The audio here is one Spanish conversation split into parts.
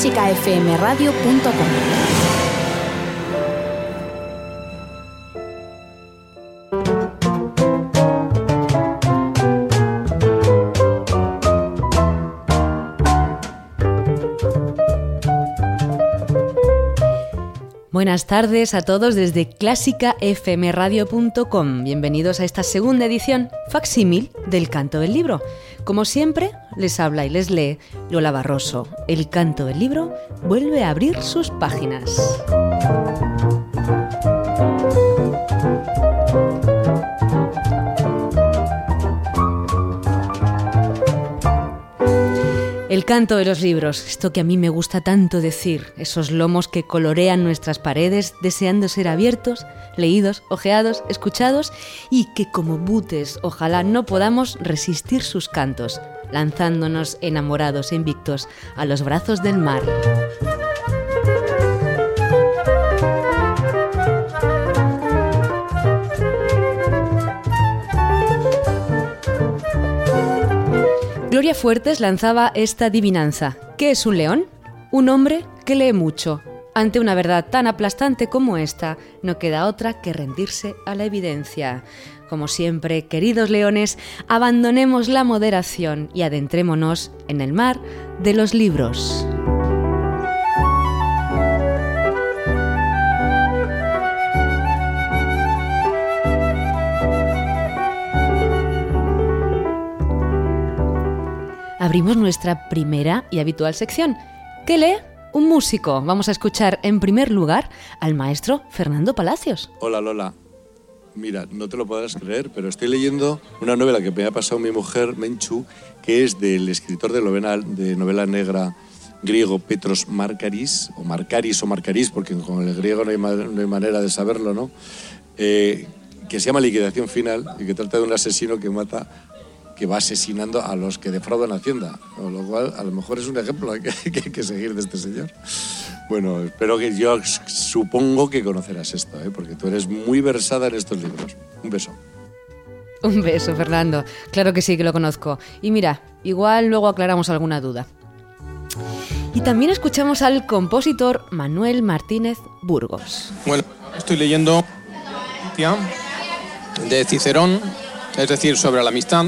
clásicafmradio.com. Buenas tardes a todos desde clásicafmradio.com. Bienvenidos a esta segunda edición facsímil del Canto del Libro. Como siempre, les habla y les lee Lola Barroso. El Canto del Libro vuelve a abrir sus páginas. El canto de los libros, esto que a mí me gusta tanto decir, esos lomos que colorean nuestras paredes deseando ser abiertos, leídos, ojeados, escuchados y que como butes ojalá no podamos resistir sus cantos, lanzándonos enamorados e invictos a los brazos del mar. Gloria Fuertes lanzaba esta adivinanza. ¿Qué es un león? Un hombre que lee mucho. Ante una verdad tan aplastante como esta, no queda otra que rendirse a la evidencia. Como siempre, queridos leones, abandonemos la moderación y adentrémonos en el mar de los libros. Abrimos nuestra primera y habitual sección. ¿Qué lee? Un músico. Vamos a escuchar en primer lugar al maestro Fernando Palacios. Hola Lola. Mira, no te lo podrás creer, pero estoy leyendo una novela que me ha pasado mi mujer, Menchu, que es del escritor de novela, de novela negra griego Petros Markaris, o Markaris o Markaris, porque con el griego no hay, manera de saberlo, ¿no? Eh, que se llama Liquidación Final y que trata de un asesino que mata que va asesinando a los que defraudan Hacienda. Con lo cual, a lo mejor es un ejemplo que, que hay que seguir de este señor. Bueno, espero que yo supongo que conocerás esto, ¿eh? porque tú eres muy versada en estos libros. Un beso. Un beso, Fernando. Claro que sí, que lo conozco. Y mira, igual luego aclaramos alguna duda. Y también escuchamos al compositor Manuel Martínez Burgos. Bueno, estoy leyendo de Cicerón, es decir, sobre la amistad,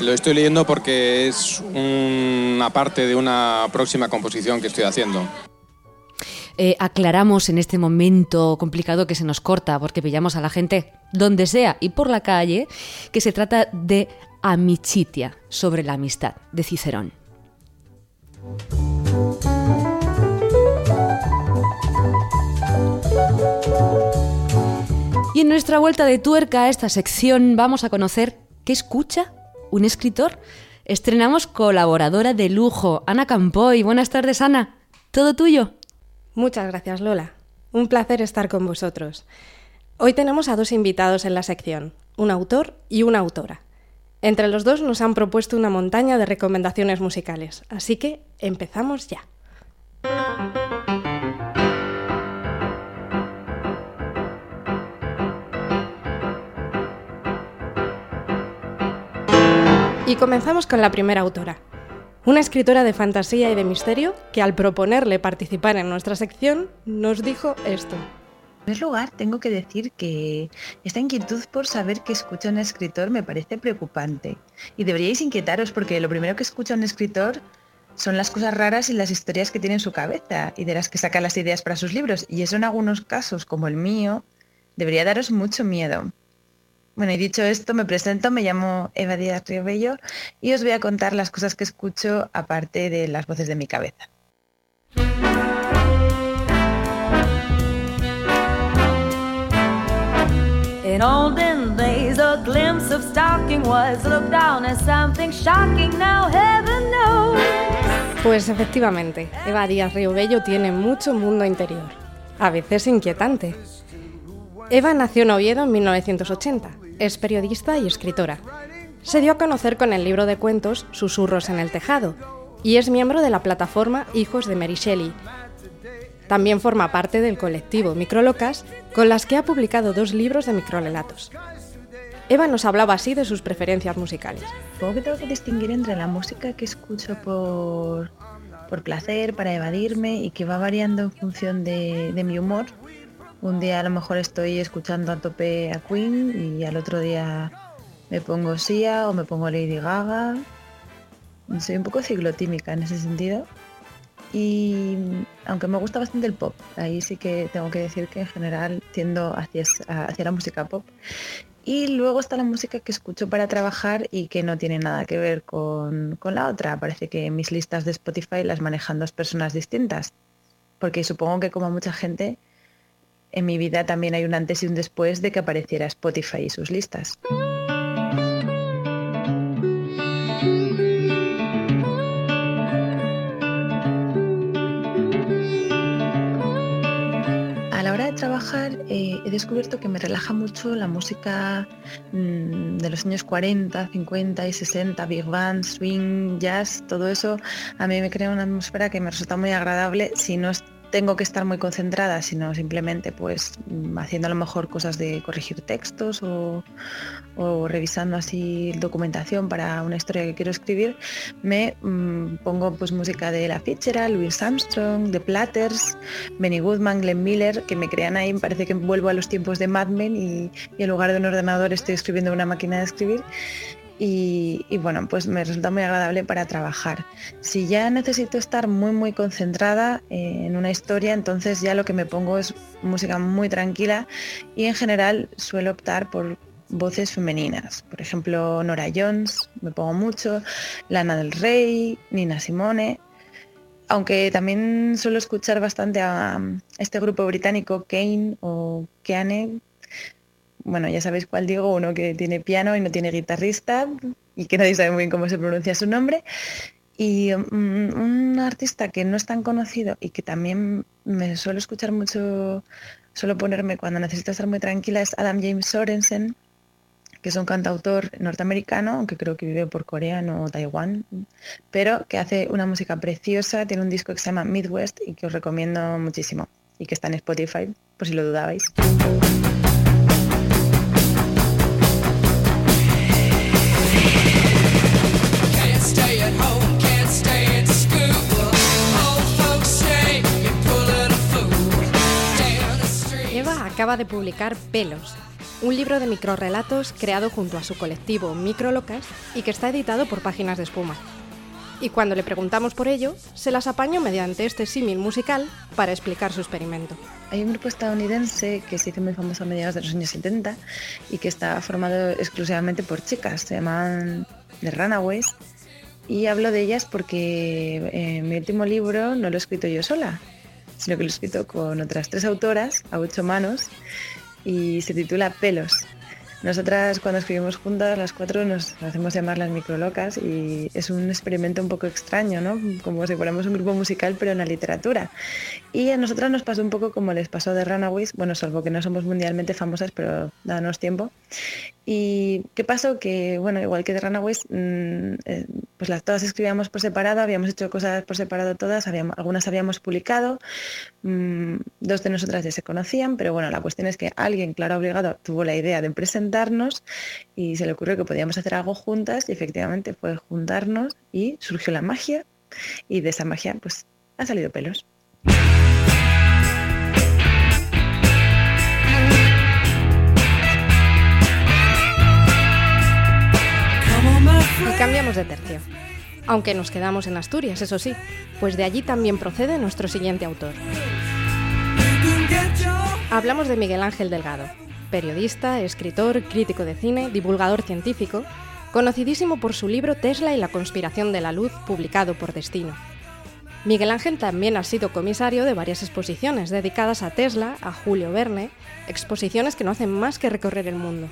lo estoy leyendo porque es una parte de una próxima composición que estoy haciendo. Eh, aclaramos en este momento complicado que se nos corta porque pillamos a la gente donde sea y por la calle que se trata de Amichitia, sobre la amistad, de Cicerón. Y en nuestra vuelta de tuerca a esta sección vamos a conocer qué escucha un escritor. Estrenamos colaboradora de lujo, Ana Campoy. Buenas tardes, Ana. ¿Todo tuyo? Muchas gracias, Lola. Un placer estar con vosotros. Hoy tenemos a dos invitados en la sección, un autor y una autora. Entre los dos nos han propuesto una montaña de recomendaciones musicales, así que empezamos ya. Y comenzamos con la primera autora, una escritora de fantasía y de misterio que al proponerle participar en nuestra sección nos dijo esto. En primer lugar, tengo que decir que esta inquietud por saber qué escucha un escritor me parece preocupante. Y deberíais inquietaros porque lo primero que escucha un escritor son las cosas raras y las historias que tiene en su cabeza y de las que saca las ideas para sus libros. Y eso en algunos casos, como el mío, debería daros mucho miedo. Bueno, y dicho esto, me presento, me llamo Eva Díaz Riobello y os voy a contar las cosas que escucho aparte de las voces de mi cabeza. Pues efectivamente, Eva Díaz Riobello tiene mucho mundo interior, a veces inquietante. Eva nació en Oviedo en 1980 es periodista y escritora. Se dio a conocer con el libro de cuentos Susurros en el Tejado y es miembro de la plataforma Hijos de Mary Shelley. También forma parte del colectivo Microlocas, con las que ha publicado dos libros de microrelatos. Eva nos hablaba así de sus preferencias musicales. Tengo que distinguir entre la música que escucho por por placer, para evadirme y que va variando en función de mi humor. Un día a lo mejor estoy escuchando a tope a Queen y al otro día me pongo Sia o me pongo Lady Gaga. Soy un poco ciclotímica en ese sentido. Y aunque me gusta bastante el pop, ahí sí que tengo que decir que en general tiendo hacia, hacia la música pop. Y luego está la música que escucho para trabajar y que no tiene nada que ver con, con la otra. Parece que mis listas de Spotify las manejan dos personas distintas. Porque supongo que como mucha gente, en mi vida también hay un antes y un después de que apareciera Spotify y sus listas. trabajar eh, he descubierto que me relaja mucho la música mm, de los años 40, 50 y 60, big band, swing, jazz, todo eso a mí me crea una atmósfera que me resulta muy agradable si no tengo que estar muy concentrada, sino simplemente pues mm, haciendo a lo mejor cosas de corregir textos o, revisando así documentación para una historia que quiero escribir, me mm, pongo pues música de La Fitzgerald, Louis Armstrong, The Platters, Benny Goodman, Glenn Miller, que me crean ahí, me parece que vuelvo a los tiempos de Mad Men y, y en lugar de un ordenador estoy escribiendo una máquina de escribir y, bueno, pues me resulta muy agradable para trabajar. Si ya necesito estar muy muy concentrada eh, en una historia, entonces ya lo que me pongo es música muy tranquila y en general suelo optar por voces femeninas. Por ejemplo, Nora Jones, me pongo mucho, Lana del Rey, Nina Simone. Aunque también suelo escuchar bastante a este grupo británico Kane o Keane, bueno, ya sabéis cuál digo, uno que tiene piano y no tiene guitarrista y que nadie sabe muy bien cómo se pronuncia su nombre. Y mm, un artista que no es tan conocido y que también me suelo escuchar mucho, suelo ponerme cuando necesito estar muy tranquila, es Adam James Sorensen, que es un cantautor norteamericano, aunque creo que vive por Corea o Taiwán, pero que hace una música preciosa, tiene un disco que se llama Midwest y que os recomiendo muchísimo y que está en Spotify, por si lo dudabais. Acaba de publicar Pelos, un libro de microrelatos creado junto a su colectivo Microlocas y que está editado por Páginas de Espuma. Y cuando le preguntamos por ello, se las apañó mediante este símil musical para explicar su experimento. Hay un grupo estadounidense que se hizo muy famoso a mediados de los años 70 y que está formado exclusivamente por chicas, se llaman The Runaways. Y hablo de ellas porque eh, mi último libro no lo he escrito yo sola, sino que lo he escrito con otras tres autoras a ocho manos y se titula Pelos. Nosotras cuando escribimos juntas, las cuatro, nos hacemos llamar las microlocas y es un experimento un poco extraño, ¿no? Como si fuéramos un grupo musical pero en la literatura. Y a nosotras nos pasó un poco como les pasó de Runaways, bueno, salvo que no somos mundialmente famosas, pero danos tiempo. ¿Y qué pasó? Que, bueno, igual que de Runaways, mm, eh, pues las todas escribíamos por separado, habíamos hecho cosas por separado todas, algunas habíamos publicado, mm, dos de nosotras ya se conocían, pero bueno, la cuestión es que alguien, claro, obligado, tuvo la idea de y se le ocurrió que podíamos hacer algo juntas y efectivamente fue juntarnos y surgió la magia y de esa magia pues han salido pelos. Y cambiamos de tercio. Aunque nos quedamos en Asturias, eso sí, pues de allí también procede nuestro siguiente autor. Hablamos de Miguel Ángel Delgado, periodista, escritor, crítico de cine, divulgador científico, conocidísimo por su libro Tesla y la conspiración de la luz, publicado por Destino. Miguel Ángel también ha sido comisario de varias exposiciones dedicadas a Tesla, a Julio Verne, exposiciones que no hacen más que recorrer el mundo.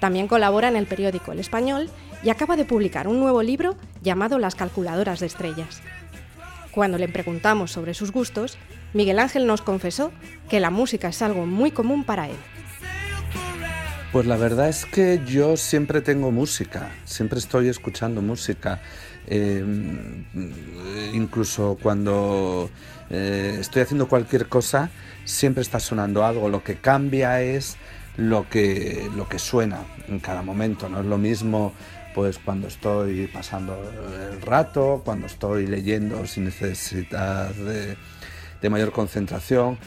También colabora en el periódico El Español y acaba de publicar un nuevo libro llamado Las calculadoras de estrellas. Cuando le preguntamos sobre sus gustos, Miguel Ángel nos confesó que la música es algo muy común para él. Pues la verdad es que yo siempre tengo música, siempre estoy escuchando música. Em, incluso cuando eh, estoy haciendo cualquier cosa, siempre está sonando algo. Lo que cambia es lo que, lo que suena en cada momento. No es lo mismo pues cuando estoy pasando el rato, cuando estoy leyendo sin necesidad de, mayor concentración,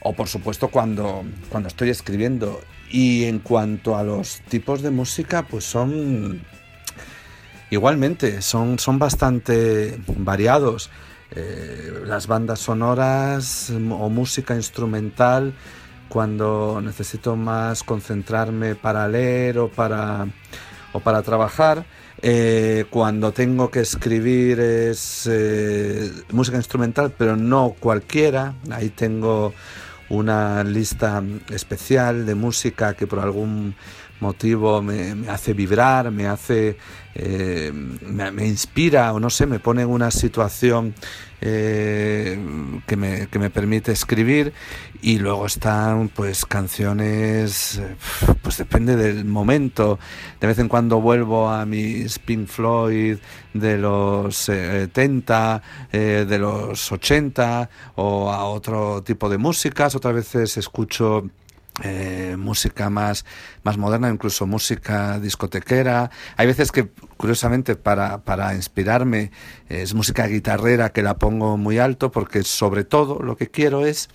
o por supuesto cuando, cuando estoy escribiendo. Y en cuanto a los tipos de música, pues son igualmente, son, son bastante variados. Eh, las bandas sonoras o música instrumental cuando necesito más concentrarme para leer o para, o para trabajar. Eh, cuando tengo que escribir es eh, música instrumental, pero no cualquiera. Ahí tengo una lista especial de música que por algún motivo me, hace vibrar, me hace, eh, me, inspira o no sé, me pone en una situación eh, que, me, que, me, permite escribir. Y luego están pues canciones, pues depende del momento, de vez en cuando vuelvo a mis Pink Floyd de los 70, eh, de los 80 o a otro tipo de músicas, otras veces escucho eh, música más, más moderna, incluso música discotequera. Hay veces que, curiosamente, para, para inspirarme, es música guitarrera que la pongo muy alto porque sobre todo lo que quiero es,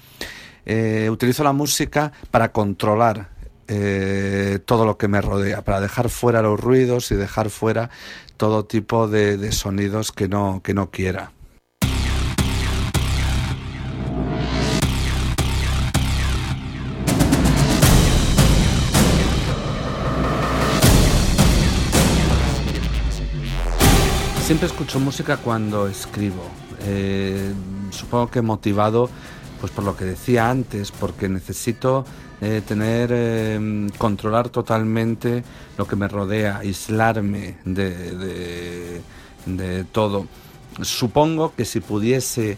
eh, utilizo la música para controlar eh, todo lo que me rodea, para dejar fuera los ruidos y dejar fuera todo tipo de, de sonidos que no, que no quiera. Siempre escucho música cuando escribo. Eh, supongo que motivado pues por lo que decía antes, porque necesito eh, tener, eh, controlar totalmente lo que me rodea, aislarme de, de todo. Supongo que si pudiese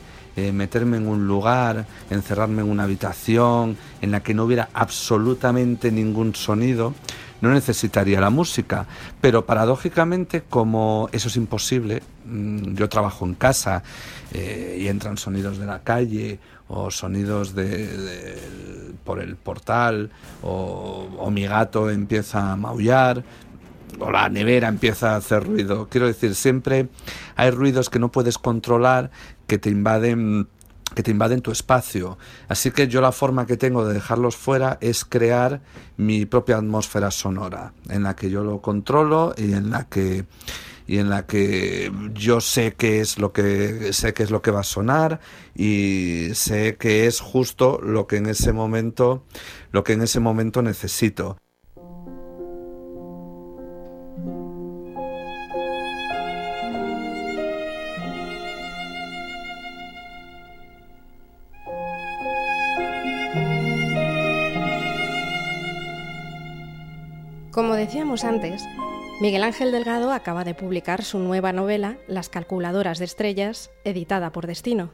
meterme en un lugar, encerrarme en una habitación en la que no hubiera absolutamente ningún sonido, no necesitaría la música. Pero paradójicamente, como eso es imposible, mm, yo trabajo en casa eh, y entran sonidos de la calle o sonidos de, por el portal o, mi gato empieza a maullar o la nevera empieza a hacer ruido. Quiero decir, siempre hay ruidos que no puedes controlar que te invaden que te invaden tu espacio. Así que yo la forma que tengo de dejarlos fuera es crear mi propia atmósfera sonora, en la que yo lo controlo y en la que y en la que yo sé qué es lo que sé qué es lo que va a sonar y sé que es justo lo que en ese momento lo que en ese momento necesito. Decíamos antes, Miguel Ángel Delgado acaba de publicar su nueva novela, Las calculadoras de estrellas, editada por Destino.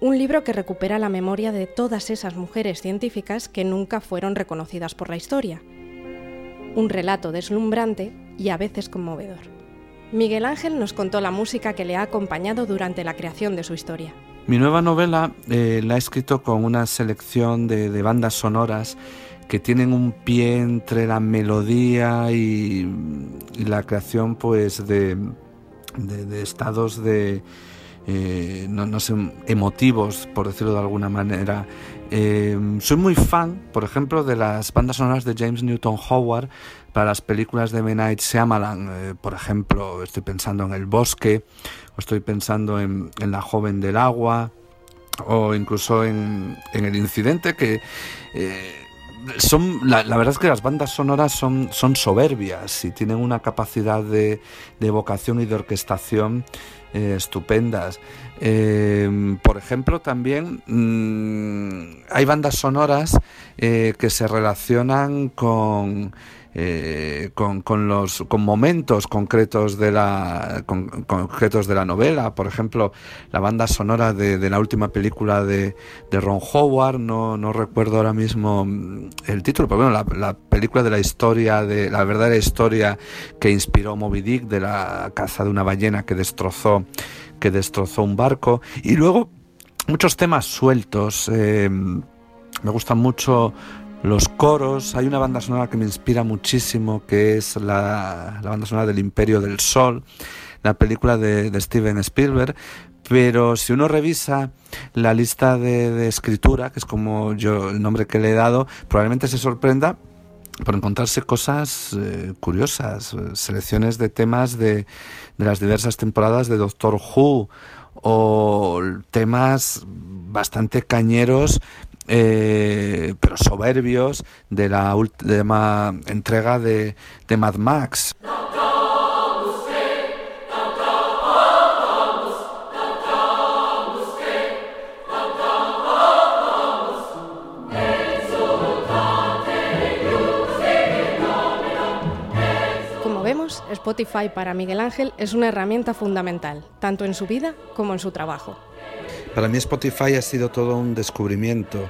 Un libro que recupera la memoria de todas esas mujeres científicas que nunca fueron reconocidas por la historia. Un relato deslumbrante y a veces conmovedor. Miguel Ángel nos contó la música que le ha acompañado durante la creación de su historia. Mi nueva novela eh, la he escrito con una selección de bandas sonoras que tienen un pie entre la melodía y, la creación pues de, estados de eh, no, sé emotivos por decirlo de alguna manera eh, soy muy fan por ejemplo de las bandas sonoras de James Newton Howard para las películas de M. Night Shyamalan eh, por ejemplo estoy pensando en El Bosque o estoy pensando en, La Joven del Agua o incluso en, El Incidente que son la, verdad es que las bandas sonoras son, son soberbias y tienen una capacidad de, de evocación y de orquestación eh, estupendas. Eh, por ejemplo, también mm, hay bandas sonoras eh, que se relacionan con con, con, los con momentos concretos de la con, concretos de la novela por ejemplo la banda sonora de, de la última película de, de, Ron Howard no, no recuerdo ahora mismo mm, el título pero bueno la, la, película de la historia de la verdadera historia que inspiró Moby Dick de la caza de una ballena que destrozó que destrozó un barco y luego muchos temas sueltos eh, me gustan mucho los coros. Hay una banda sonora que me inspira muchísimo, que es la, banda sonora del Imperio del Sol, la película de, Steven Spielberg. Pero si uno revisa la lista de, escritura, que es como yo el nombre que le he dado, probablemente se sorprenda por encontrarse cosas eh, curiosas, selecciones de temas de, de las diversas temporadas de Doctor Who o temas bastante cañeros eh, pero soberbios de la última entrega de, de Mad Max. Spotify para Miguel Ángel es una herramienta fundamental, tanto en su vida como en su trabajo. Para mí Spotify ha sido todo un descubrimiento,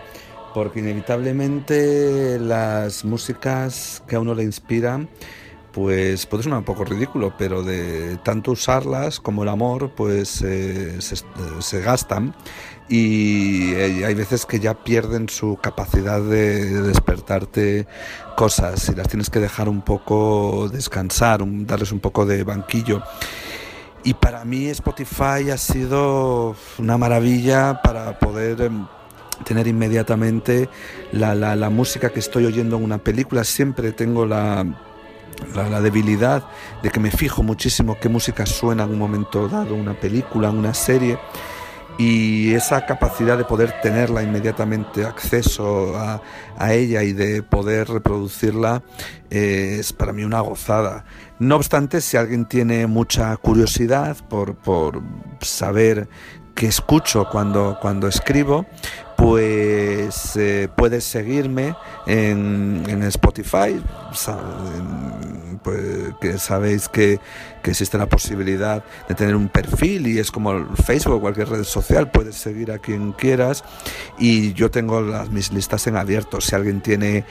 porque inevitablemente las músicas que a uno le inspiran, pues puede sonar un poco ridículo, pero de tanto usarlas como el amor, pues eh, se, gastan y eh, hay veces que ya pierden su capacidad de despertarte cosas y las tienes que dejar un poco descansar, darles un poco de banquillo. Y para mí Spotify ha sido una maravilla para poder em, tener inmediatamente la, música que estoy oyendo en una película. Siempre tengo la, la, debilidad de que me fijo muchísimo qué música suena en un momento dado, una película, una serie y esa capacidad de poder tenerla inmediatamente acceso a, ella y de poder reproducirla eh, es para mí una gozada. No obstante, si alguien tiene mucha curiosidad por, por saber qué escucho cuando, cuando escribo, pues eh, puedes seguirme en, en Spotify, pues, que sabéis que, que, existe la posibilidad de tener un perfil y es como Facebook o cualquier red social, puedes seguir a quien quieras y yo tengo las, mis listas en abierto, si alguien tiene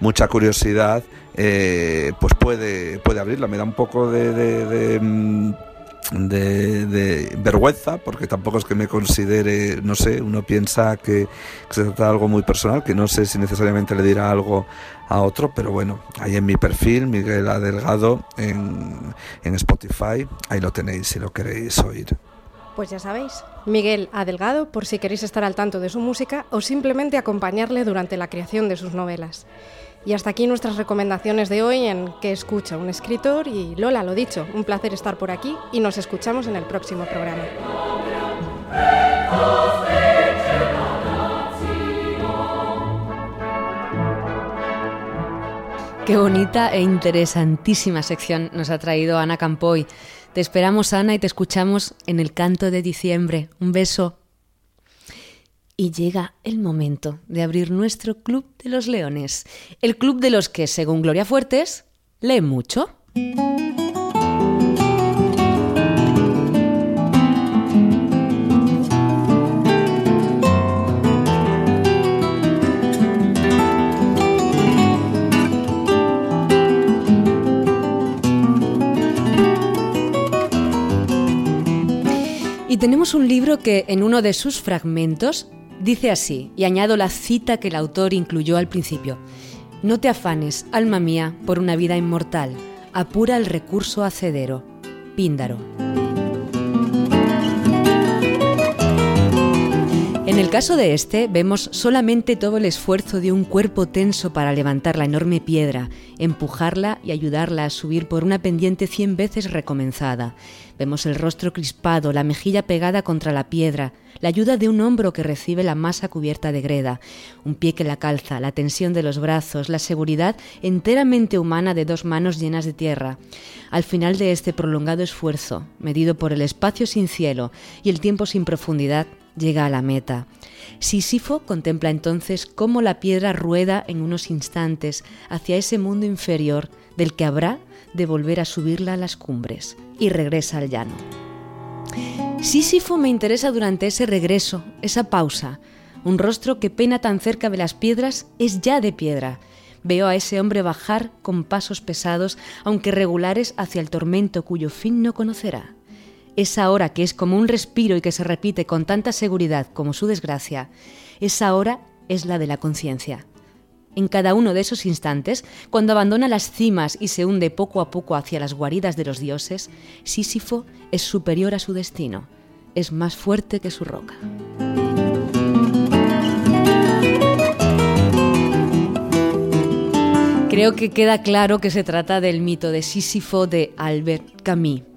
mucha curiosidad, eh, pues puede, puede abrirla, me da un poco de mm, de, vergüenza, porque tampoco es que me considere, no sé, uno piensa que, se trata de algo muy personal, que no sé si necesariamente le dirá algo a otro, pero bueno, ahí en mi perfil, Miguel Adelgado, en, en Spotify, ahí lo tenéis si lo queréis oír. Pues ya sabéis, Miguel Adelgado, por si queréis estar al tanto de su música o simplemente acompañarle durante la creación de sus novelas. Y hasta aquí nuestras recomendaciones de hoy en ¿Qué escucha un escritor? Y Lola, lo dicho, un placer estar por aquí y nos escuchamos en el próximo programa. Qué bonita e interesantísima sección nos ha traído Ana Campoy. Te esperamos, Ana, y te escuchamos en el canto de diciembre. Un beso. Y llega el momento de abrir nuestro Club de los Leones, el club de los que, según Gloria Fuertes, lee mucho. Y tenemos un libro que en uno de sus fragmentos Dice así, y añado la cita que el autor incluyó al principio. No te afanes, alma mía, por una vida inmortal. Apura el recurso acedero. Píndaro. En el caso de este, vemos solamente todo el esfuerzo de un cuerpo tenso para levantar la enorme piedra, empujarla y ayudarla a subir por una pendiente cien veces recomenzada. Vemos el rostro crispado, la mejilla pegada contra la piedra, la ayuda de un hombro que recibe la masa cubierta de greda, un pie que la calza, la tensión de los brazos, la seguridad enteramente humana de dos manos llenas de tierra. Al final de este prolongado esfuerzo, medido por el espacio sin cielo y el tiempo sin profundidad, llega a la meta. Sísifo contempla entonces cómo la piedra rueda en unos instantes hacia ese mundo inferior del que habrá de volver a subirla a las cumbres y regresa al llano. Sísifo me interesa durante ese regreso, esa pausa. Un rostro que pena tan cerca de las piedras es ya de piedra. Veo a ese hombre bajar con pasos pesados, aunque regulares, hacia el tormento cuyo fin no conocerá. Esa hora que es como un respiro y que se repite con tanta seguridad como su desgracia, esa hora es la de la conciencia. En cada uno de esos instantes, cuando abandona las cimas y se hunde poco a poco hacia las guaridas de los dioses, Sísifo es superior a su destino, es más fuerte que su roca. Creo que queda claro que se trata del mito de Sísifo de Albert Camus.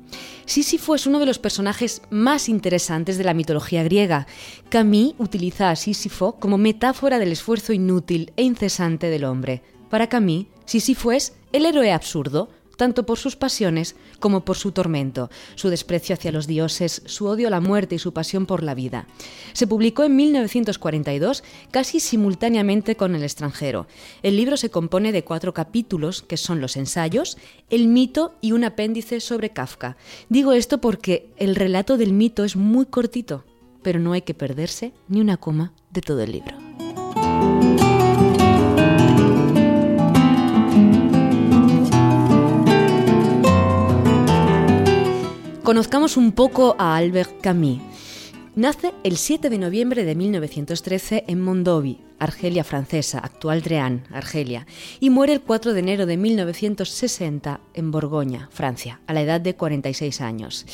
Sísifo es uno de los personajes más interesantes de la mitología griega. Camus utiliza a Sísifo como metáfora del esfuerzo inútil e incesante del hombre. Para Camus, Sísifo es el héroe absurdo, tanto por sus pasiones como por su tormento, su desprecio hacia los dioses, su odio a la muerte y su pasión por la vida. Se publicó en 1942, casi simultáneamente con El extranjero. El libro se compone de cuatro capítulos, que son los ensayos, el mito y un apéndice sobre Kafka. Digo esto porque el relato del mito es muy cortito, pero no hay que perderse ni una coma de todo el libro. Conozcamos un poco a Albert Camus. Nace el 7 de noviembre de 1913 en Mondovi, Argelia francesa, actual Drean, Argelia, y muere el 4 de enero de 1960 en Borgoña, Francia, a la edad de 46 años.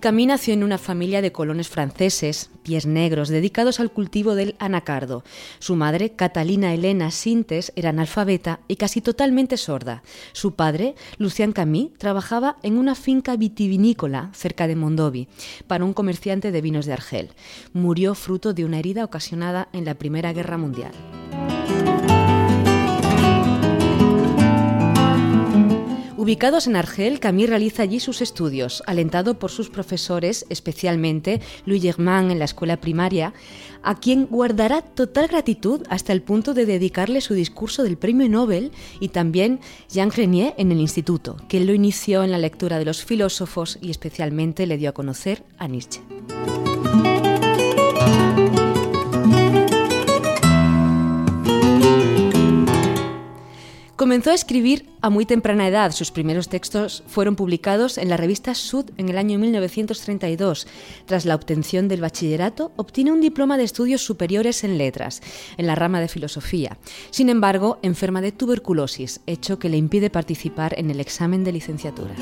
Camille nació en una familia de colones franceses, pies negros, dedicados al cultivo del anacardo. Su madre, Catalina Elena Sintes, era analfabeta y casi totalmente sorda. Su padre, Lucien Camille, trabajaba en una finca vitivinícola cerca de Mondovi para un comerciante de vinos de Argel. Murió fruto de una herida ocasionada en la Primera Guerra Mundial. Ubicados en Argel, Camille realiza allí sus estudios, alentado por sus profesores, especialmente Louis Germain en la escuela primaria, a quien guardará total gratitud hasta el punto de dedicarle su discurso del premio Nobel y también Jean Grenier en el instituto, que lo inició en la lectura de los filósofos y especialmente le dio a conocer a Nietzsche. Comenzó a escribir a muy temprana edad. Sus primeros textos fueron publicados en la revista Sud en el año 1932. Tras la obtención del bachillerato, obtiene un diploma de estudios superiores en letras, en la rama de filosofía. Sin embargo, enferma de tuberculosis, hecho que le impide participar en el examen de licenciatura.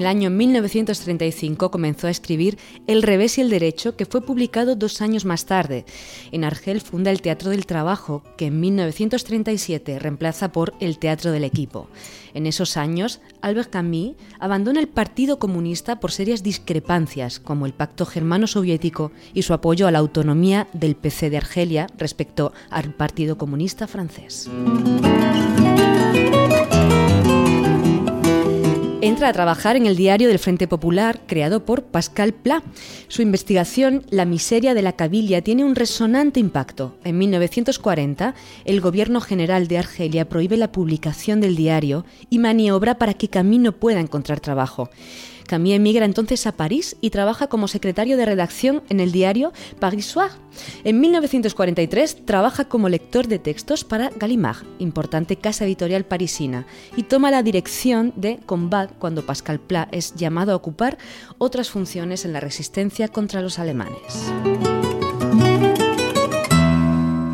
El año 1935 comenzó a escribir El revés y el derecho, que fue publicado dos años más tarde. En Argel funda el Teatro del Trabajo, que en 1937 reemplaza por el Teatro del Equipo. En esos años, Albert Camus abandona el Partido Comunista por serias discrepancias, como el Pacto Germano-Soviético y su apoyo a la autonomía del PC de Argelia respecto al Partido Comunista francés. Entra a trabajar en el diario del Frente Popular, creado por Pascal Pla. Su investigación, La miseria de la cabilia, tiene un resonante impacto. En 1940, el gobierno general de Argelia prohíbe la publicación del diario y maniobra para que Camino pueda encontrar trabajo. Camille emigra entonces a París y trabaja como secretario de redacción en el diario Paris Soir. En 1943 trabaja como lector de textos para Gallimard, importante casa editorial parisina, y toma la dirección de Combat cuando Pascal Pla es llamado a ocupar otras funciones en la resistencia contra los alemanes.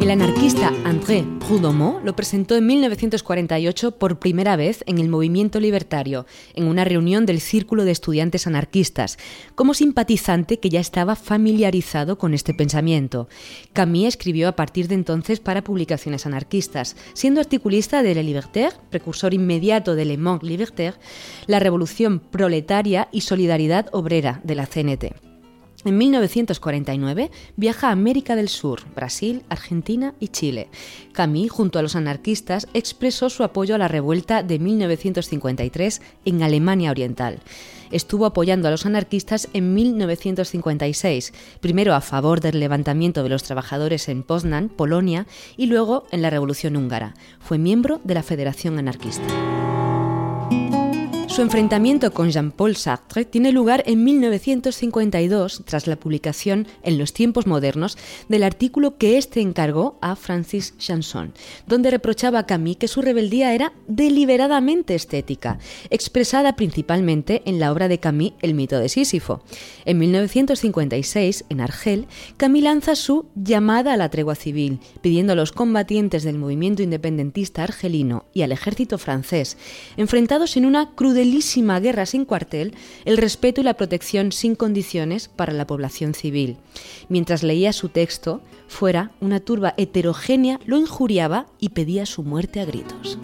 El anarquista André Prudhomme lo presentó en 1948 por primera vez en el movimiento libertario, en una reunión del Círculo de Estudiantes Anarquistas, como simpatizante que ya estaba familiarizado con este pensamiento. Camille escribió a partir de entonces para publicaciones anarquistas, siendo articulista de Le Libertaire, precursor inmediato de Le Monde Libertaire, la Revolución Proletaria y Solidaridad Obrera de la CNT. En 1949 viaja a América del Sur, Brasil, Argentina y Chile. Camille, junto a los anarquistas, expresó su apoyo a la revuelta de 1953 en Alemania Oriental. Estuvo apoyando a los anarquistas en 1956, primero a favor del levantamiento de los trabajadores en Poznan, Polonia, y luego en la Revolución húngara. Fue miembro de la Federación Anarquista. Su enfrentamiento con Jean-Paul Sartre tiene lugar en 1952 tras la publicación en los tiempos modernos del artículo que éste encargó a Francis Chanson, donde reprochaba a Camus que su rebeldía era deliberadamente estética, expresada principalmente en la obra de Camus El mito de Sísifo. En 1956, en Argel, Camus lanza su llamada a la tregua civil, pidiendo a los combatientes del movimiento independentista argelino y al ejército francés, enfrentados en una cruda guerra sin cuartel, el respeto y la protección sin condiciones para la población civil. Mientras leía su texto, fuera, una turba heterogénea lo injuriaba y pedía su muerte a gritos.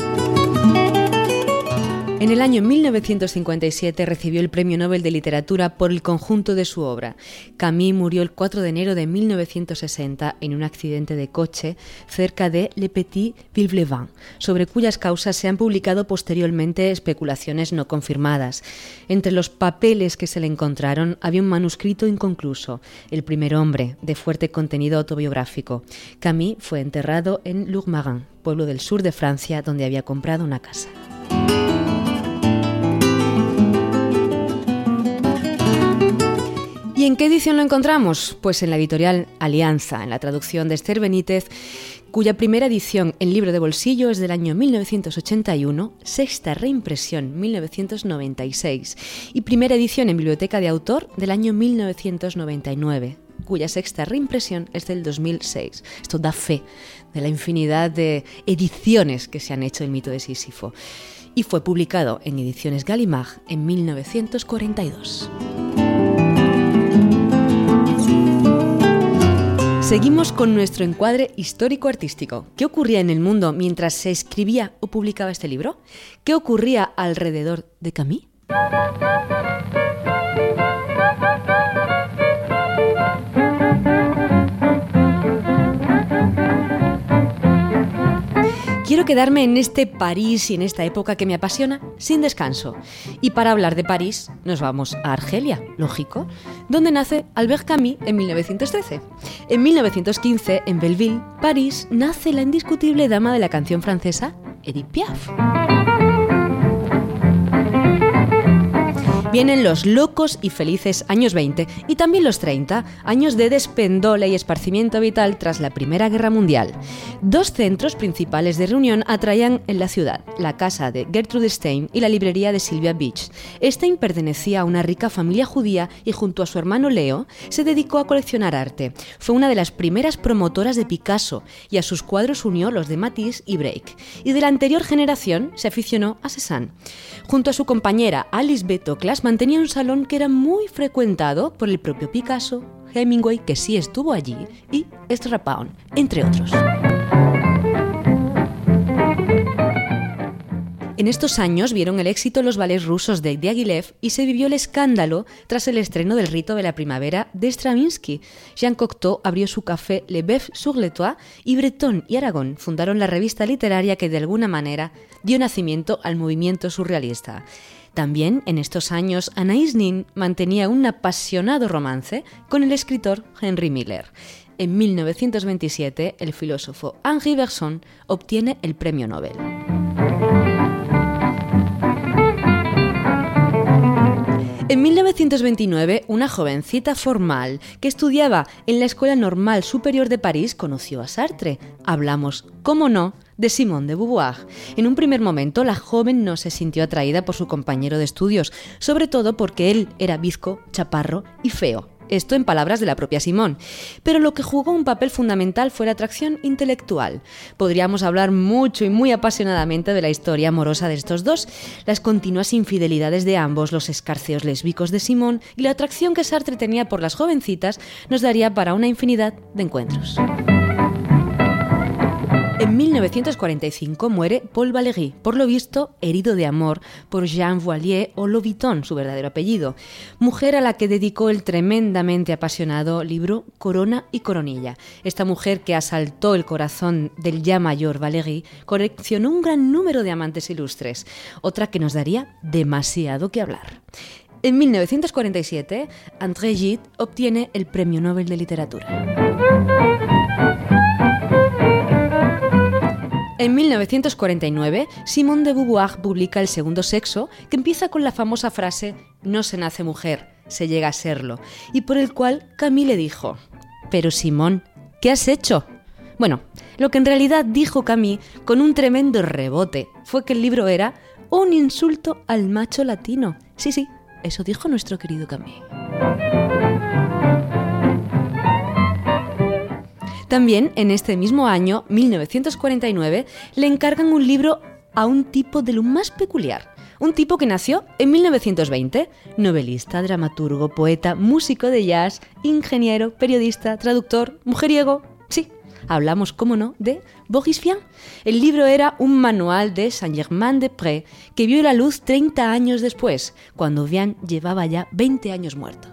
En el año 1957 recibió el Premio Nobel de Literatura por el conjunto de su obra. Camille murió el 4 de enero de 1960 en un accidente de coche cerca de Le Petit Villevin, sobre cuyas causas se han publicado posteriormente especulaciones no confirmadas. Entre los papeles que se le encontraron había un manuscrito inconcluso, El primer hombre, de fuerte contenido autobiográfico. Camille fue enterrado en Lourmarin, pueblo del sur de Francia donde había comprado una casa. ¿Y en qué edición lo encontramos? Pues en la editorial Alianza, en la traducción de Esther Benítez, cuya primera edición en libro de bolsillo es del año 1981, sexta reimpresión 1996 y primera edición en biblioteca de autor del año 1999 cuya sexta reimpresión es del 2006. Esto da fe de la infinidad de ediciones que se han hecho del mito de Sísifo y fue publicado en ediciones Gallimard en 1942. Seguimos con nuestro encuadre histórico-artístico. ¿Qué ocurría en el mundo mientras se escribía o publicaba este libro? ¿Qué ocurría alrededor de Camille? Quiero quedarme en este París y en esta época que me apasiona sin descanso. Y para hablar de París nos vamos a Argelia, lógico, donde nace Albert Camus en 1913. En 1915, en Belleville, París, nace la indiscutible dama de la canción francesa, Edith Piaf. Vienen los locos y felices años 20 y también los 30, años de despendola y esparcimiento vital tras la Primera Guerra Mundial. Dos centros principales de reunión atraían en la ciudad, la casa de Gertrude Stein y la librería de Sylvia Beach. Stein pertenecía a una rica familia judía y junto a su hermano Leo se dedicó a coleccionar arte. Fue una de las primeras promotoras de Picasso y a sus cuadros unió los de Matisse y Break. Y de la anterior generación se aficionó a Cézanne. Junto a su compañera Alice Beto mantenía un salón que era muy frecuentado por el propio Picasso, Hemingway, que sí estuvo allí, y Strapaun, entre otros. En estos años vieron el éxito los ballets rusos de Diaghilev y se vivió el escándalo tras el estreno del Rito de la Primavera de Stravinsky. Jean Cocteau abrió su café Le Bœuf sur le Toit y Breton y Aragón fundaron la revista literaria que de alguna manera dio nacimiento al movimiento surrealista. También en estos años Anaïs Nin mantenía un apasionado romance con el escritor Henry Miller. En 1927, el filósofo Henri Bergson obtiene el premio Nobel. En 1929, una jovencita formal que estudiaba en la Escuela Normal Superior de París conoció a Sartre. Hablamos, cómo no, de Simone de Beauvoir. En un primer momento, la joven no se sintió atraída por su compañero de estudios, sobre todo porque él era bizco, chaparro y feo. Esto en palabras de la propia Simón. Pero lo que jugó un papel fundamental fue la atracción intelectual. Podríamos hablar mucho y muy apasionadamente de la historia amorosa de estos dos, las continuas infidelidades de ambos, los escarceos lésbicos de Simón y la atracción que Sartre tenía por las jovencitas nos daría para una infinidad de encuentros. En 1945 muere Paul Valéry, por lo visto herido de amor por Jean Voilier o Loviton, su verdadero apellido, mujer a la que dedicó el tremendamente apasionado libro Corona y Coronilla. Esta mujer que asaltó el corazón del ya mayor Valéry coleccionó un gran número de amantes ilustres, otra que nos daría demasiado que hablar. En 1947, André Gide obtiene el Premio Nobel de Literatura. En 1949, Simone de Beauvoir publica El segundo sexo, que empieza con la famosa frase No se nace mujer, se llega a serlo, y por el cual Camille dijo, Pero Simón, ¿qué has hecho? Bueno, lo que en realidad dijo Camille con un tremendo rebote fue que el libro era un insulto al macho latino. Sí, sí, eso dijo nuestro querido Camille. También en este mismo año, 1949, le encargan un libro a un tipo de lo más peculiar. Un tipo que nació en 1920, novelista, dramaturgo, poeta, músico de jazz, ingeniero, periodista, traductor, mujeriego. Sí, hablamos, cómo no, de Boris Vian. El libro era un manual de Saint-Germain-des-Prés que vio la luz 30 años después, cuando Vian llevaba ya 20 años muerto.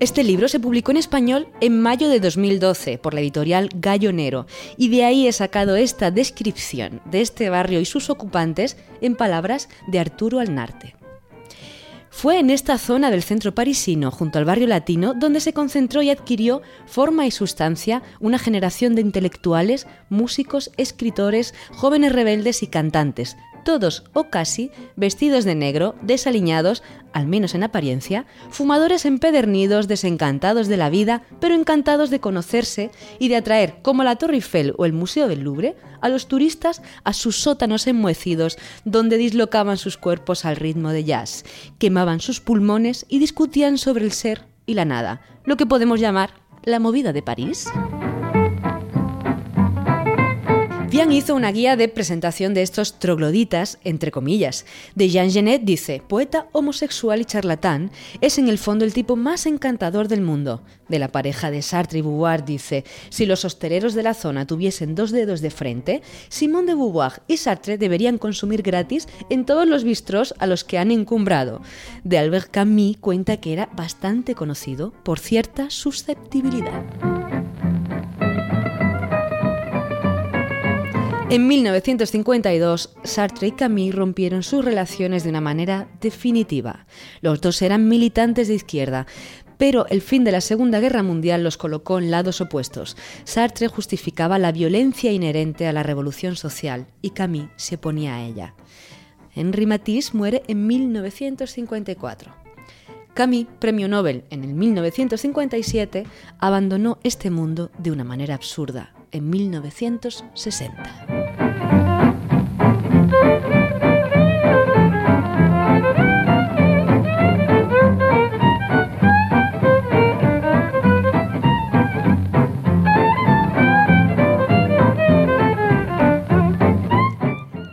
Este libro se publicó en español en mayo de 2012 por la editorial Gallo Nero y de ahí he sacado esta descripción de este barrio y sus ocupantes en palabras de Arturo Alnarte. Fue en esta zona del centro parisino, junto al barrio latino, donde se concentró y adquirió forma y sustancia una generación de intelectuales, músicos, escritores, jóvenes rebeldes y cantantes, todos o casi vestidos de negro, desaliñados, al menos en apariencia, fumadores empedernidos, desencantados de la vida, pero encantados de conocerse y de atraer, como la Torre Eiffel o el Museo del Louvre, a los turistas a sus sótanos enmohecidos, donde dislocaban sus cuerpos al ritmo de jazz, quemaban sus pulmones y discutían sobre el ser y la nada, lo que podemos llamar la movida de París. Hizo una guía de presentación de estos trogloditas, entre comillas. De Jean Genet dice, poeta homosexual y charlatán, es en el fondo el tipo más encantador del mundo. De la pareja de Sartre y Beauvoir dice, si los hosteleros de la zona tuviesen dos dedos de frente, Simón de Beauvoir y Sartre deberían consumir gratis en todos los bistros a los que han encumbrado. De Albert Camus cuenta que era bastante conocido por cierta susceptibilidad. En 1952, Sartre y Camille rompieron sus relaciones de una manera definitiva. Los dos eran militantes de izquierda, pero el fin de la Segunda Guerra Mundial los colocó en lados opuestos. Sartre justificaba la violencia inherente a la revolución social y Camille se oponía a ella. Henri Matisse muere en 1954. Camille, premio Nobel en el 1957, abandonó este mundo de una manera absurda en 1960.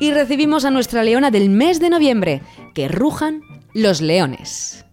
Y recibimos a nuestra leona del mes de noviembre, que rujan los leones.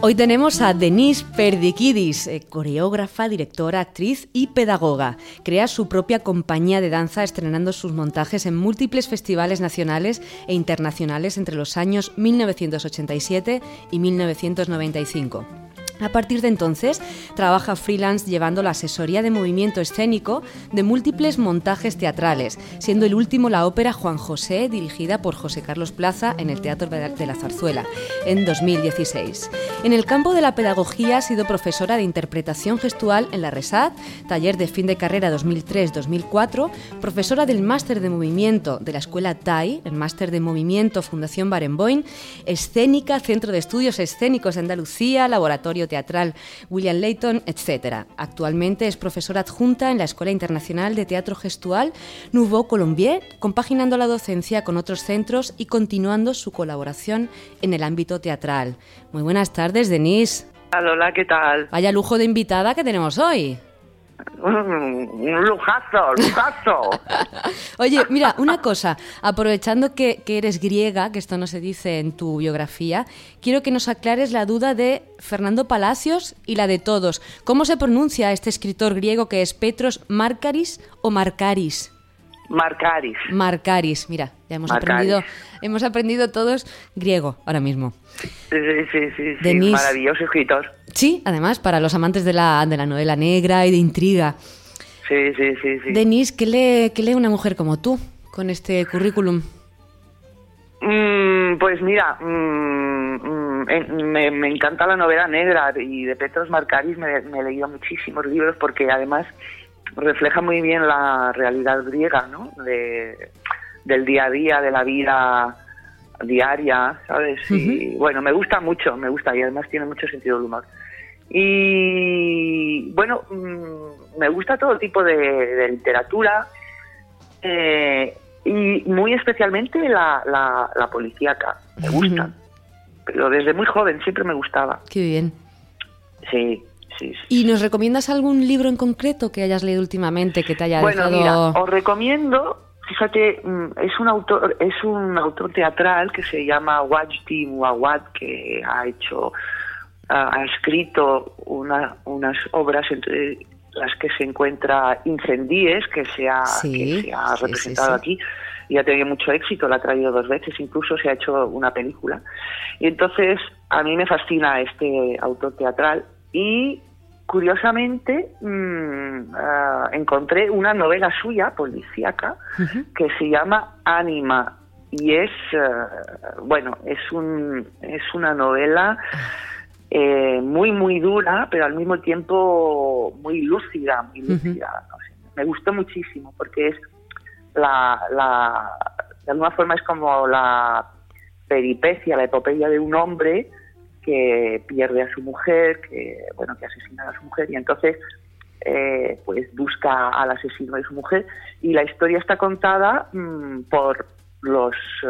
Hoy tenemos a Denise Perdikidis, eh, coreógrafa, directora, actriz y pedagoga. Crea su propia compañía de danza estrenando sus montajes en múltiples festivales nacionales e internacionales entre los años 1987 y 1995. A partir de entonces, trabaja freelance llevando la asesoría de movimiento escénico de múltiples montajes teatrales, siendo el último la ópera Juan José, dirigida por José Carlos Plaza en el Teatro de la Zarzuela, en 2016. En el campo de la pedagogía ha sido profesora de interpretación gestual en la RESAD, taller de fin de carrera 2003-2004, profesora del máster de movimiento de la Escuela TAI, el máster de movimiento Fundación Barenboim, escénica, Centro de Estudios Escénicos de Andalucía, Laboratorio teatral William Layton, etc. Actualmente es profesora adjunta en la Escuela Internacional de Teatro Gestual Nouveau Colombier, compaginando la docencia con otros centros y continuando su colaboración en el ámbito teatral. Muy buenas tardes, Denise. Hola, ¿qué tal? Vaya lujo de invitada que tenemos hoy. Un lujazo, lujazo. Oye, mira, una cosa, aprovechando que, que, eres griega, que esto no se dice en tu biografía, quiero que nos aclares la duda de Fernando Palacios y la de todos. ¿Cómo se pronuncia este escritor griego que es Petros Marcaris o Marcaris? Marcaris. Marcaris, mira, ya hemos aprendido, hemos aprendido todos griego ahora mismo. Sí, sí, sí, sí. maravilloso escritor. Sí, además, para los amantes de la, de la novela negra y de intriga. Sí, sí, sí. sí. Denise, ¿qué lee, ¿qué lee una mujer como tú con este currículum? Mm, pues mira, mm, mm, me, me, encanta la novela negra y de Petros Markaris me, me, he leído muchísimos libros porque además refleja muy bien la realidad griega, ¿no? De, del día a día, de la vida diaria, ¿sabes? Y bueno, me gusta mucho, me gusta y además tiene mucho sentido del humor. Y bueno, me gusta todo tipo de, literatura. Eh, y muy especialmente la, la, policíaca, me gusta. Pero desde muy joven siempre me gustaba. Qué bien. Sí, sí, ¿Y nos recomiendas algún libro en concreto que hayas leído últimamente que te haya bueno, dejado... Mira, os recomiendo, fíjate, mm, es un autor, es un autor teatral que se llama Wajdi Muawad, que ha hecho, ha escrito una, unas obras entre las que se encuentra Incendies, que se ha, se ha representado aquí y ha tenido mucho éxito, la ha traído dos veces, incluso se ha hecho una película. Y entonces a mí me fascina este autor teatral y curiosamente ah, encontré una novela suya, policíaca, que se llama Anima y es, ah, bueno, es, un, es una novela... Eh, muy, muy dura, pero al mismo tiempo muy lúcida, muy lúcida. Me gustó muchísimo porque es la, la, de alguna forma es como la peripecia, la epopeya de un hombre que pierde a su mujer, que bueno, que asesina a su mujer y entonces eh, pues busca al asesino de su mujer y la historia está contada mm, por los eh,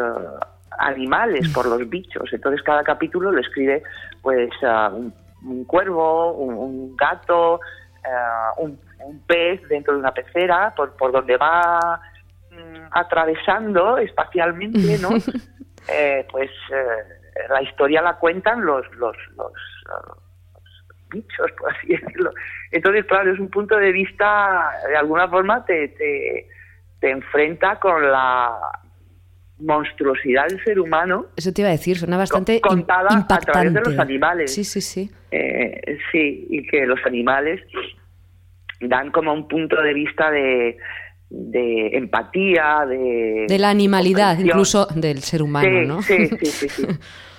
animales, por los bichos. Entonces cada capítulo lo escribe pues un, cuervo, un, gato, uh, un, pez dentro de una pecera, por, por donde va mm, atravesando espacialmente, ¿no? eh, pues eh, la historia la cuentan los, los, los, los, bichos, por así decirlo. Entonces, claro, es un punto de vista, de alguna forma te, te, te enfrenta con la monstruosidad del ser humano. Eso te iba a decir, suena bastante contada a través de los animales. Sí, sí, sí. Eh, sí, y que los animales dan como un punto de vista de, de empatía, de... De la animalidad, incluso del ser humano, ¿no? Sí, sí, sí, sí.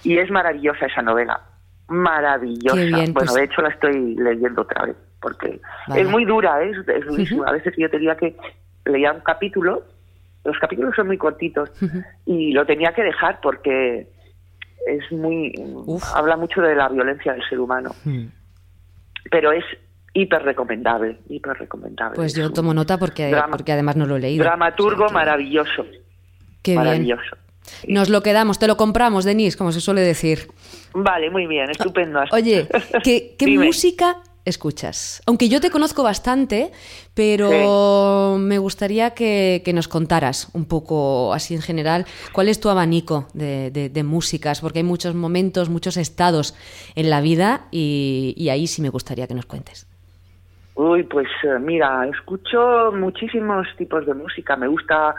Y es maravillosa esa novela, maravillosa. bueno, pues de hecho la estoy leyendo otra vez, porque es muy dura, ¿eh? es, durísima. A veces yo tenía que leer un capítulo los capítulos son muy cortitos y lo tenía que dejar porque es muy habla mucho de la violencia del ser humano. Pero es hiper recomendable hiper recomendable. Pues yo tomo nota porque porque además no lo he leído. dramaturgo maravilloso. Qué maravilloso Nos lo quedamos, te lo compramos, Denise, como se suele decir. Vale, muy bien, estupendo. Oye, ¿qué, qué música escuchas. Aunque yo te conozco bastante, pero me gustaría que, nos contaras un poco así en general cuál es tu abanico de, músicas, porque hay muchos momentos, muchos estados en la vida y, ahí sí me gustaría que nos cuentes. Uy, pues eh, mira, escucho muchísimos tipos de música. Me gusta,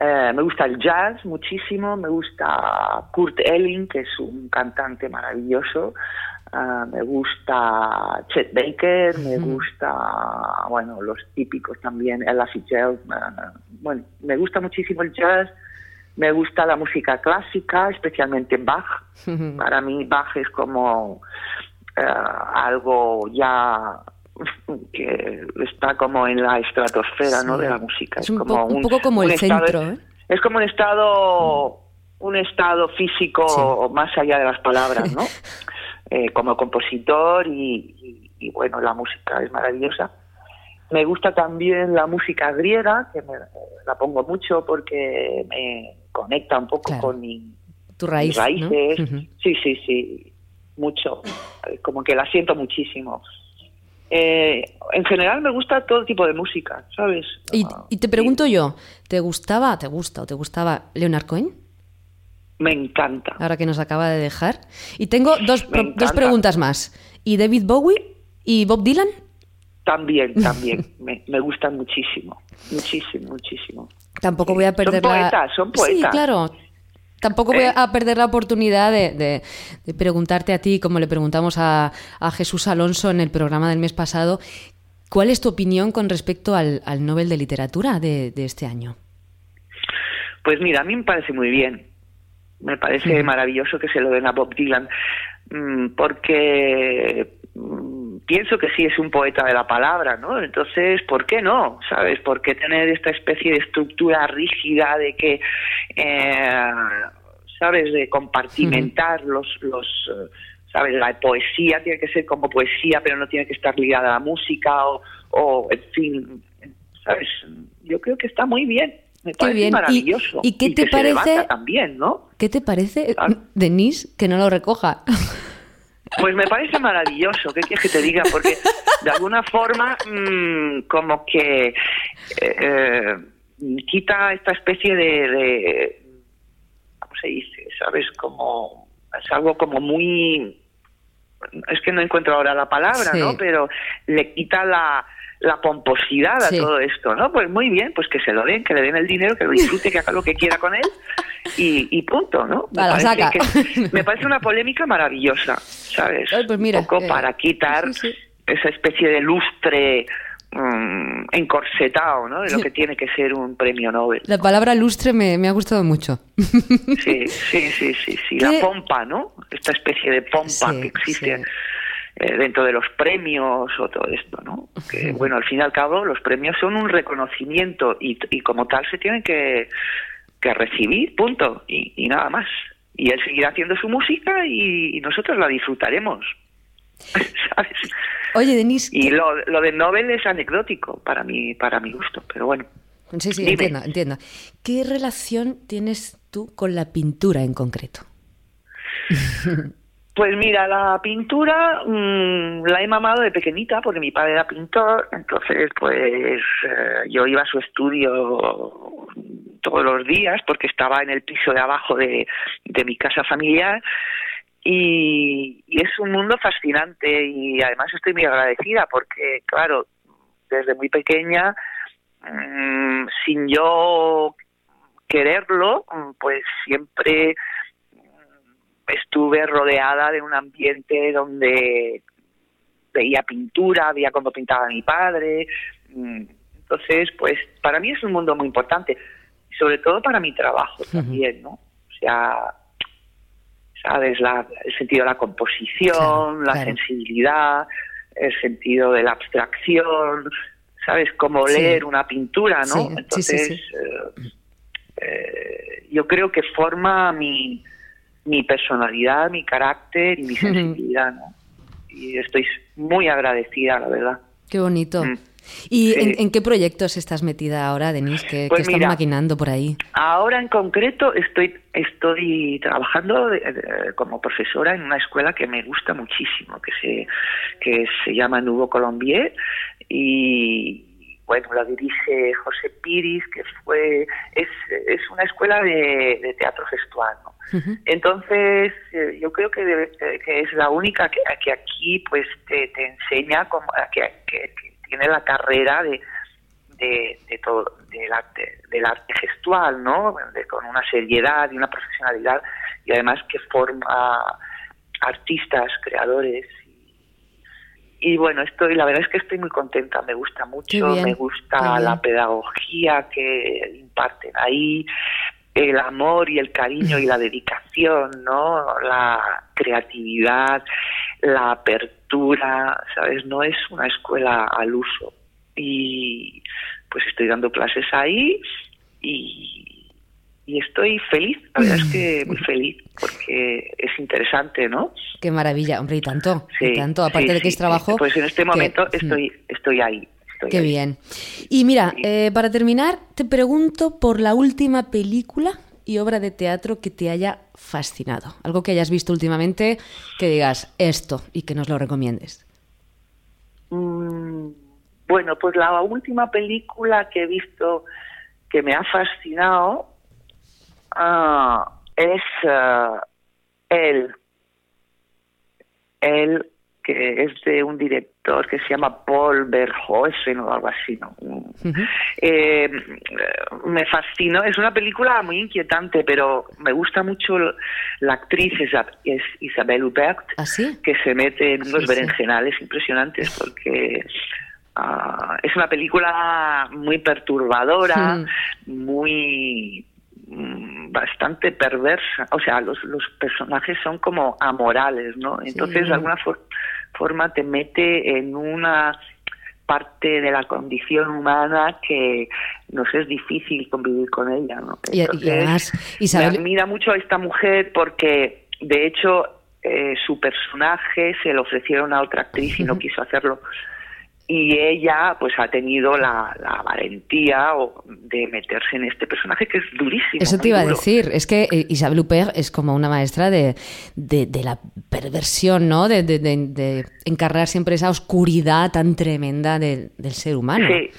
eh, me gusta el jazz muchísimo, me gusta Kurt Elling, que es un cantante maravilloso. Ah, me gusta Chet Baker, me gusta, bueno, los típicos también, Ella Fitzgerald, ah, bueno, me gusta muchísimo el jazz, me gusta la música clásica, especialmente Bach. Para mí Bach es como ah, algo ya que está como en la estratosfera ¿no? de la música. Es, un, como un, poco como el centro. ¿eh? Es como un estado, un estado físico más allá de las palabras, ¿no? Eh, como compositor y, bueno, la música es maravillosa. Me gusta también la música griega, que me, la pongo mucho porque me conecta un poco con mi, tu raíz, mis raíces. Sí, sí, sí, mucho. Como que la siento muchísimo. Eh, en general me gusta todo tipo de música, ¿sabes? Y, y te pregunto yo, ¿te gustaba, te gusta o te gustaba Leonard Cohen? Me encanta. Ahora que nos acaba de dejar. Y tengo dos, dos preguntas más. ¿Y David Bowie y Bob Dylan? También, también. me, me, gustan muchísimo. Muchísimo, muchísimo. Tampoco voy a perder son poetas, Son poetas, Sí, claro. Tampoco voy ¿Eh? a perder la oportunidad de, de, preguntarte a ti, como le preguntamos a, a, Jesús Alonso en el programa del mes pasado, ¿cuál es tu opinión con respecto al, al Nobel de Literatura de, de este año? Pues mira, a mí me parece muy bien Me parece maravilloso que se lo den a Bob Dylan, mm, porque mm, pienso que sí es un poeta de la palabra, ¿no? Entonces, ¿por qué no? ¿Sabes? ¿Por qué tener esta especie de estructura rígida de que, eh, ¿sabes? De compartimentar los, los eh, ¿sabes? La poesía tiene que ser como poesía, pero no tiene que estar ligada a la música o, o en fin, ¿sabes? Yo creo que está muy bien. Me parece bien. maravilloso. ¿Y, qué te que parece? también, ¿no? ¿Qué te parece. Denise, que no lo recoja? Pues me parece maravilloso, ¿qué quieres que te diga? Porque de alguna forma mm, como que eh, eh, quita esta especie de, de, ¿cómo se dice? ¿Sabes? Como es algo como muy es que no encuentro ahora la palabra, Sí. ¿no? Pero le quita la, la pomposidad a Sí. todo esto, ¿no? Pues muy bien, pues que se lo den, que le den el dinero, que lo disfrute, que haga lo que quiera con él y, y punto, ¿no? Me parece, que- me parece una polémica maravillosa, ¿sabes? Ay, pues mira, Un poco eh, para quitar sí, sí. esa especie de lustre mm, encorsetado, ¿no? De lo que tiene que ser un premio Nobel. La palabra lustre me, me ha gustado mucho. Sí, sí, sí, sí, sí. ¿Qué? La pompa, ¿no? Esta especie de pompa que existe. Eh, dentro de los premios o todo esto, ¿no? Que, bueno, al fin y al cabo, los premios son un reconocimiento y, y como tal se tienen que, que recibir, punto, y, y nada más. Y él seguirá haciendo su música y, y nosotros la disfrutaremos. ¿Sabes? Oye, Denise, Y lo, lo de Nobel es anecdótico para mi, para mi gusto, pero bueno. Sí, sí, Dime. entiendo, entiendo. ¿Qué relación tienes tú con la pintura en concreto? Pues mira, la pintura mm, la he mamado de pequeñita porque mi padre era pintor, entonces pues eh, yo iba a su estudio todos los días porque estaba en el piso de abajo de, de mi casa familiar y, es un mundo fascinante y además estoy muy agradecida porque claro, desde muy pequeña, mm, sin yo quererlo, mm, pues siempre estuve rodeada de un ambiente donde veía pintura, veía cómo pintaba mi padre. mm, Entonces, pues para mí es un mundo muy importante, sobre todo para mi trabajo también, ¿no? O sea, sabes, la, el sentido de la composición, Claro, la claro. sensibilidad, el sentido de la abstracción, sabes, cómo Sí. leer una pintura, ¿no? Sí, Entonces, sí. eh, eh, yo creo que forma mi, mi personalidad, mi carácter y mi sensibilidad, ¿no? Y estoy muy agradecida, la verdad. Qué bonito. Mm. ¿Y Sí. en, en qué proyectos estás metida ahora, Denise? ¿Qué, Pues estás maquinando por ahí? Ahora en concreto estoy estoy trabajando eh, eh, como profesora en una escuela que me gusta muchísimo, que se que se llama Nouveau Colombier y bueno la dirige José Piris, que fue es, es una escuela de, de teatro gestual, ¿no? Entonces, eh, yo creo que, eh, que es la única que, que aquí pues te, te enseña como, que, que- tiene la carrera de, de, de todo del arte, del arte gestual, ¿no? De- con una seriedad y una profesionalidad y además que forma artistas, creadores y, bueno, estoy, la verdad es que estoy muy contenta, me gusta mucho, me gusta la pedagogía que imparten ahí, el amor y el cariño y la dedicación, ¿no? La creatividad, la apertura, ¿sabes? No es una escuela al uso. Y pues estoy dando clases ahí y, y estoy feliz, la verdad es que muy feliz, porque es interesante, ¿no? Qué maravilla, hombre, y tanto, y tanto, aparte sí, de que es trabajo. Pues en este momento Mm. estoy, estoy ahí. estoy Qué ahí. bien. Y mira, eh, para terminar, te pregunto por la última película y obra de teatro que te haya fascinado. Algo que hayas visto últimamente que digas esto y que nos lo recomiendes. Mm, Bueno, pues la última película que he visto que me ha fascinado ah, es ah, El. El, que es de un director que se llama Paul Verhoeven o algo así, ¿no? Eh, me fascinó, es una película muy inquietante, pero me gusta mucho la actriz es Isabel Huppert, ¿Así? que se mete en unos Sí, sí. berenjenales impresionantes porque ah, es una película muy perturbadora, muy mm, bastante perversa, o sea, los, los personajes son como amorales, ¿no? Entonces, de alguna forma te mete en una parte de la condición humana que nos es difícil convivir con ella, ¿no? y, además, Isabel... me admira mucho a esta mujer porque, de hecho, eh, su personaje se lo ofrecieron a otra actriz y no quiso hacerlo y ella pues ha tenido la, valentía de meterse en este personaje que es durísimo. Eso te iba a decir, es que eh, Isabel Huppert es como una maestra de, de, la perversión, ¿no? De, de, encarnar siempre esa oscuridad tan tremenda del ser humano. Sí,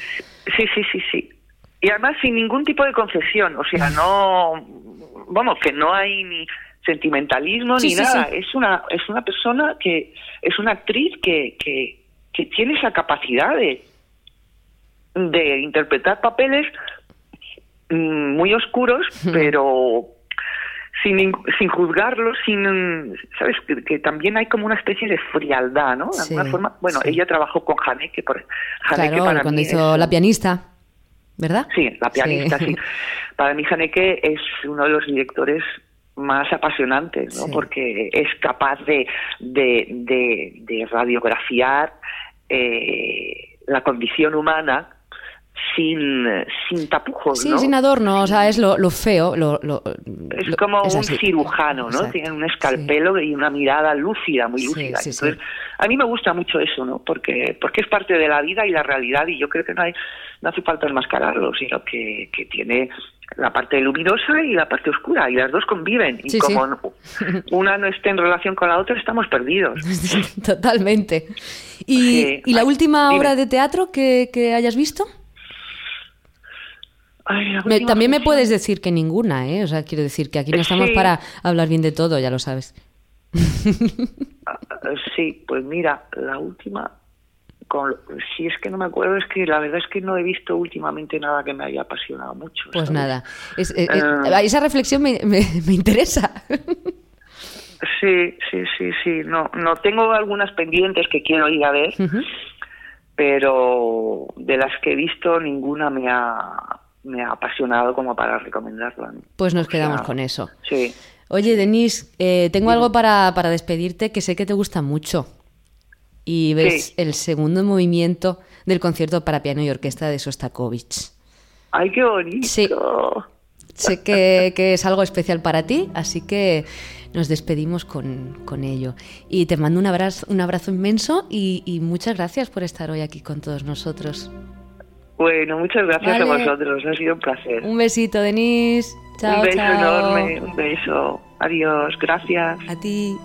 sí, sí, sí, sí. Y además sin ningún tipo de concesión, o sea, no, bueno, que no hay ni sentimentalismo ni nada, es una es una persona que es una actriz que, que que tiene esa capacidad de, de interpretar papeles mm, muy oscuros, pero sin, sin juzgarlos, sin, ¿sabes? Que, también hay como una especie de frialdad, ¿no? De alguna forma, bueno, ella trabajó con Haneke, por Haneke claro, cuando hizo La pianista, ¿verdad? Sí, La pianista, sí. Para mí Haneke es uno de los directores más apasionantes, ¿no? Porque es capaz de, de, de, de radiografiar eh, la condición humana sin, sin tapujos, sí, sin adorno, o sea, es lo, lo feo. Lo, es como un cirujano, ¿no? Tiene un escalpelo y una mirada lúcida, muy lúcida. Entonces, a mí me gusta mucho eso, ¿no? Porque, porque es parte de la vida y la realidad y yo creo que no, hay, no hace falta enmascararlo, sino que, que tiene la parte luminosa y la parte oscura, y las dos conviven. Y como una no esté en relación con la otra, estamos perdidos. Totalmente. ¿Y, ¿y la última obra de teatro que, que hayas visto? También me puedes decir que ninguna, ¿eh? O sea, quiero decir que aquí no estamos para hablar bien de todo, ya lo sabes. Ah, sí, pues mira, la última si es que no me acuerdo, es que la verdad es que no he visto últimamente nada que me haya apasionado mucho. Pues nada, eh, eh, ah. esa reflexión me, interesa. Sí, sí, sí, sí. No, no tengo algunas pendientes que quiero ir a ver, pero de las que he visto ninguna me ha, me ha apasionado como para recomendarla. Pues nos quedamos con eso. Sí. Oye, Denise, eh, tengo algo para, para despedirte que sé que te gusta mucho y ves el segundo movimiento del concierto para piano y orquesta de Sostakovich. ¡Ay, qué bonito! Sí. Sé que, es algo especial para ti, así que nos despedimos con, ello. Y te mando un abrazo, un abrazo inmenso y, muchas gracias por estar hoy aquí con todos nosotros. Bueno, muchas gracias a vosotros, ha sido un placer. Un besito, Denise. Chao, un beso enorme, un beso. Adiós, gracias. A ti.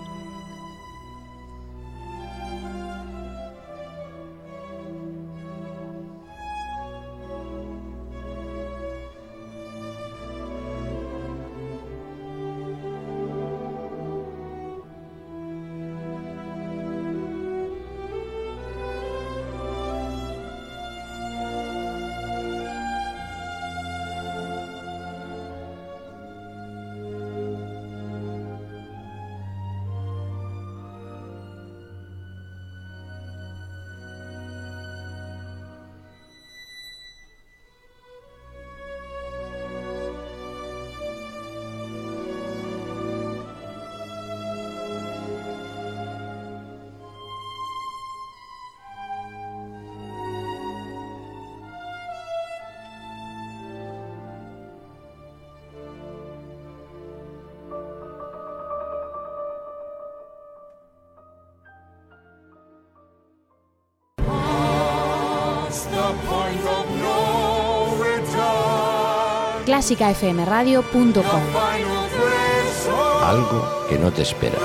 clásicafmradio.com. Algo que no te esperas.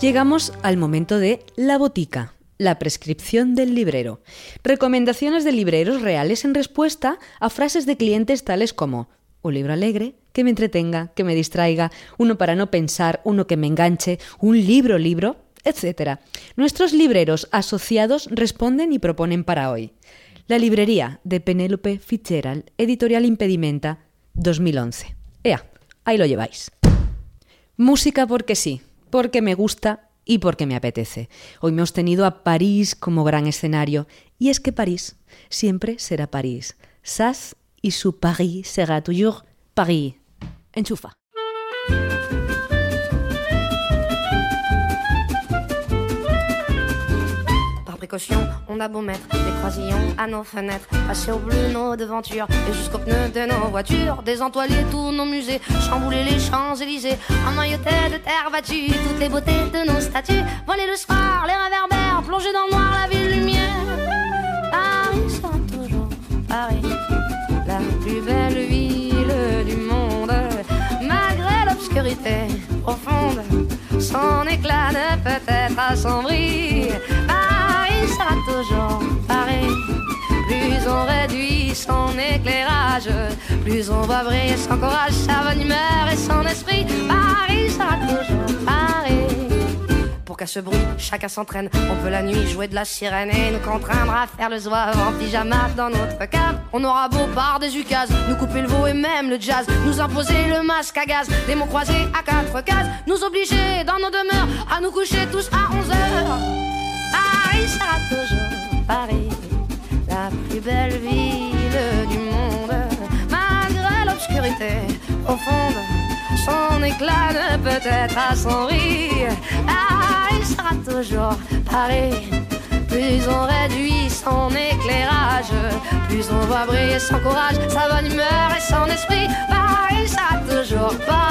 Llegamos al momento de la botica la prescripción del librero. Recomendaciones de libreros reales en respuesta a frases de clientes tales como un libro alegre, que me entretenga, que me distraiga, uno para no pensar, uno que me enganche, un libro libro, etc. Nuestros libreros asociados responden y proponen para hoy. La librería de Penélope Fitzgerald, editorial Impedimenta, 2011. Ea, ahí lo lleváis. Música porque sí, porque me gusta y porque me apetece. Hoy me hemos tenido a París como gran escenario, y es que París siempre será París. Sass y su Paris sera toujours Paris. Enchufa. On a beau mettre des croisillons à nos fenêtres, passer au bleu nos devantures et jusqu'aux pneus de nos voitures, désentoiler tous nos musées, chambouler les Champs-Élysées, emmailloter de terre battue toutes les beautés de nos statues, voler le soir, les réverbères, plonger dans le noir la ville lumière. Paris sera toujours Paris, la plus belle ville du monde, malgré l'obscurité profonde. Son éclat ne peut être assombri. Sera toujours Paris. Plus on réduit son éclairage, plus on va briller son courage, sa bonne humeur et son esprit. Paris sera toujours Paris. Pour qu'à ce bruit, chacun s'entraîne. On peut la nuit jouer de la sirène et nous contraindre à faire le zouave en pyjama dans notre cave. On aura beau par des ukases, nous couper le veau et même le jazz, nous imposer le masque à gaz, des mots croisés à quatre cases, nous obliger dans nos demeures à nous coucher tous à 11 heures. Paris sera toujours Paris, la plus belle ville du monde, malgré l'obscurité profonde. Son éclat ne peut être assombri. Paris sera toujours Paris. Plus on réduit son éclairage, plus on voit briller son courage, sa bonne humeur et son esprit. Paris sera toujours Paris.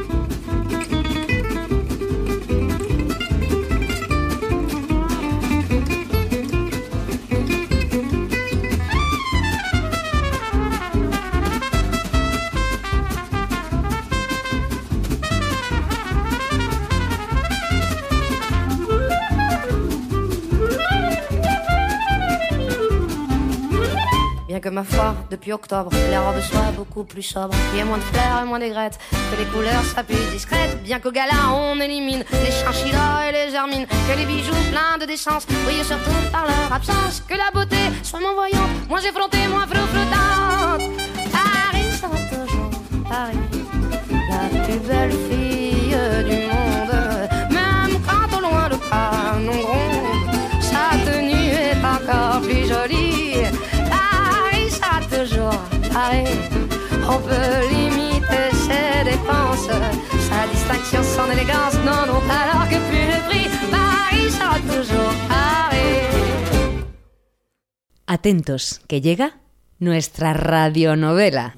que ma foi, depuis octobre, les robes soient beaucoup plus sobres, qu'il y ait moins de fleurs et moins d'aigrettes, que les couleurs soient plus discrètes, bien qu'au gala on élimine les chinchillas et les germines, que les bijoux pleins de décence brillent surtout par leur absence, que la beauté soit moins voyante, moins effrontée, moins flottante. Paris sera toujours Paris, la plus belle fille du monde, Paris. On peut limiter ses dépenses, sa distinction, son élégance n'en ont alors que plus le prix. Paris sera toujours Paris. Atentos, que llega nuestra radionovela.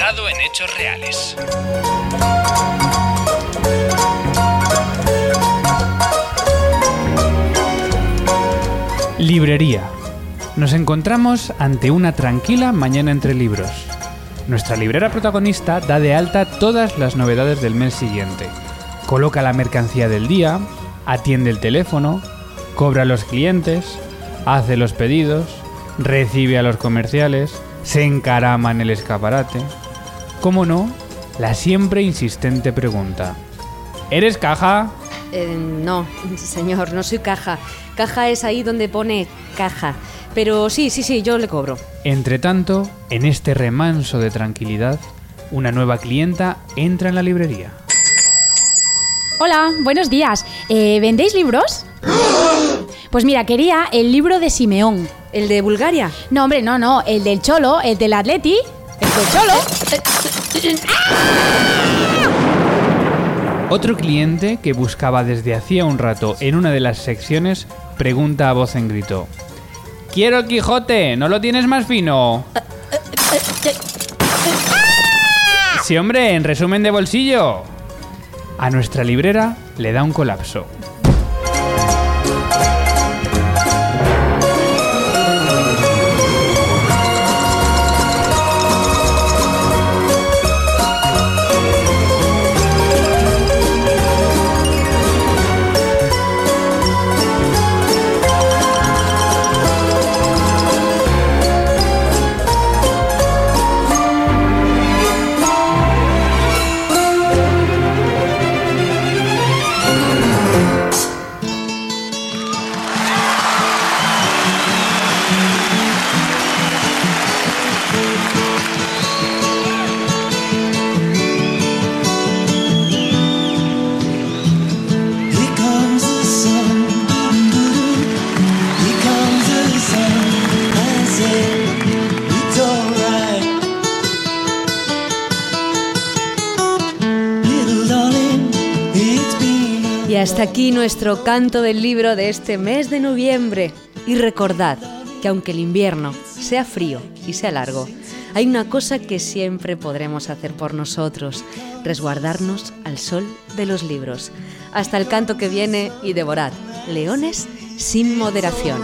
En hechos reales. Librería. Nos encontramos ante una tranquila mañana entre libros. Nuestra librera protagonista da de alta todas las novedades del mes siguiente. Coloca la mercancía del día, atiende el teléfono, cobra a los clientes, hace los pedidos, recibe a los comerciales, se encarama en el escaparate. ¿Cómo no? La siempre insistente pregunta. ¿Eres caja? Eh, no, señor, no soy caja. Caja es ahí donde pone caja. Pero sí, sí, sí, yo le cobro. Entre tanto, en este remanso de tranquilidad, una nueva clienta entra en la librería. Hola, buenos días. Eh, ¿Vendéis libros? Pues mira, quería el libro de Simeón. ¿El de Bulgaria? No, hombre, no, no. El del Cholo, el del Atleti. El del Cholo. Otro cliente que buscaba desde hacía un rato en una de las secciones pregunta a voz en grito. Quiero el Quijote, ¿no lo tienes más fino? Sí, hombre, en resumen de bolsillo. A nuestra librera le da un colapso. Hasta aquí nuestro canto del libro de este mes de noviembre. Y recordad que aunque el invierno sea frío y sea largo, hay una cosa que siempre podremos hacer por nosotros, resguardarnos al sol de los libros. Hasta el canto que viene y devorad leones sin moderación.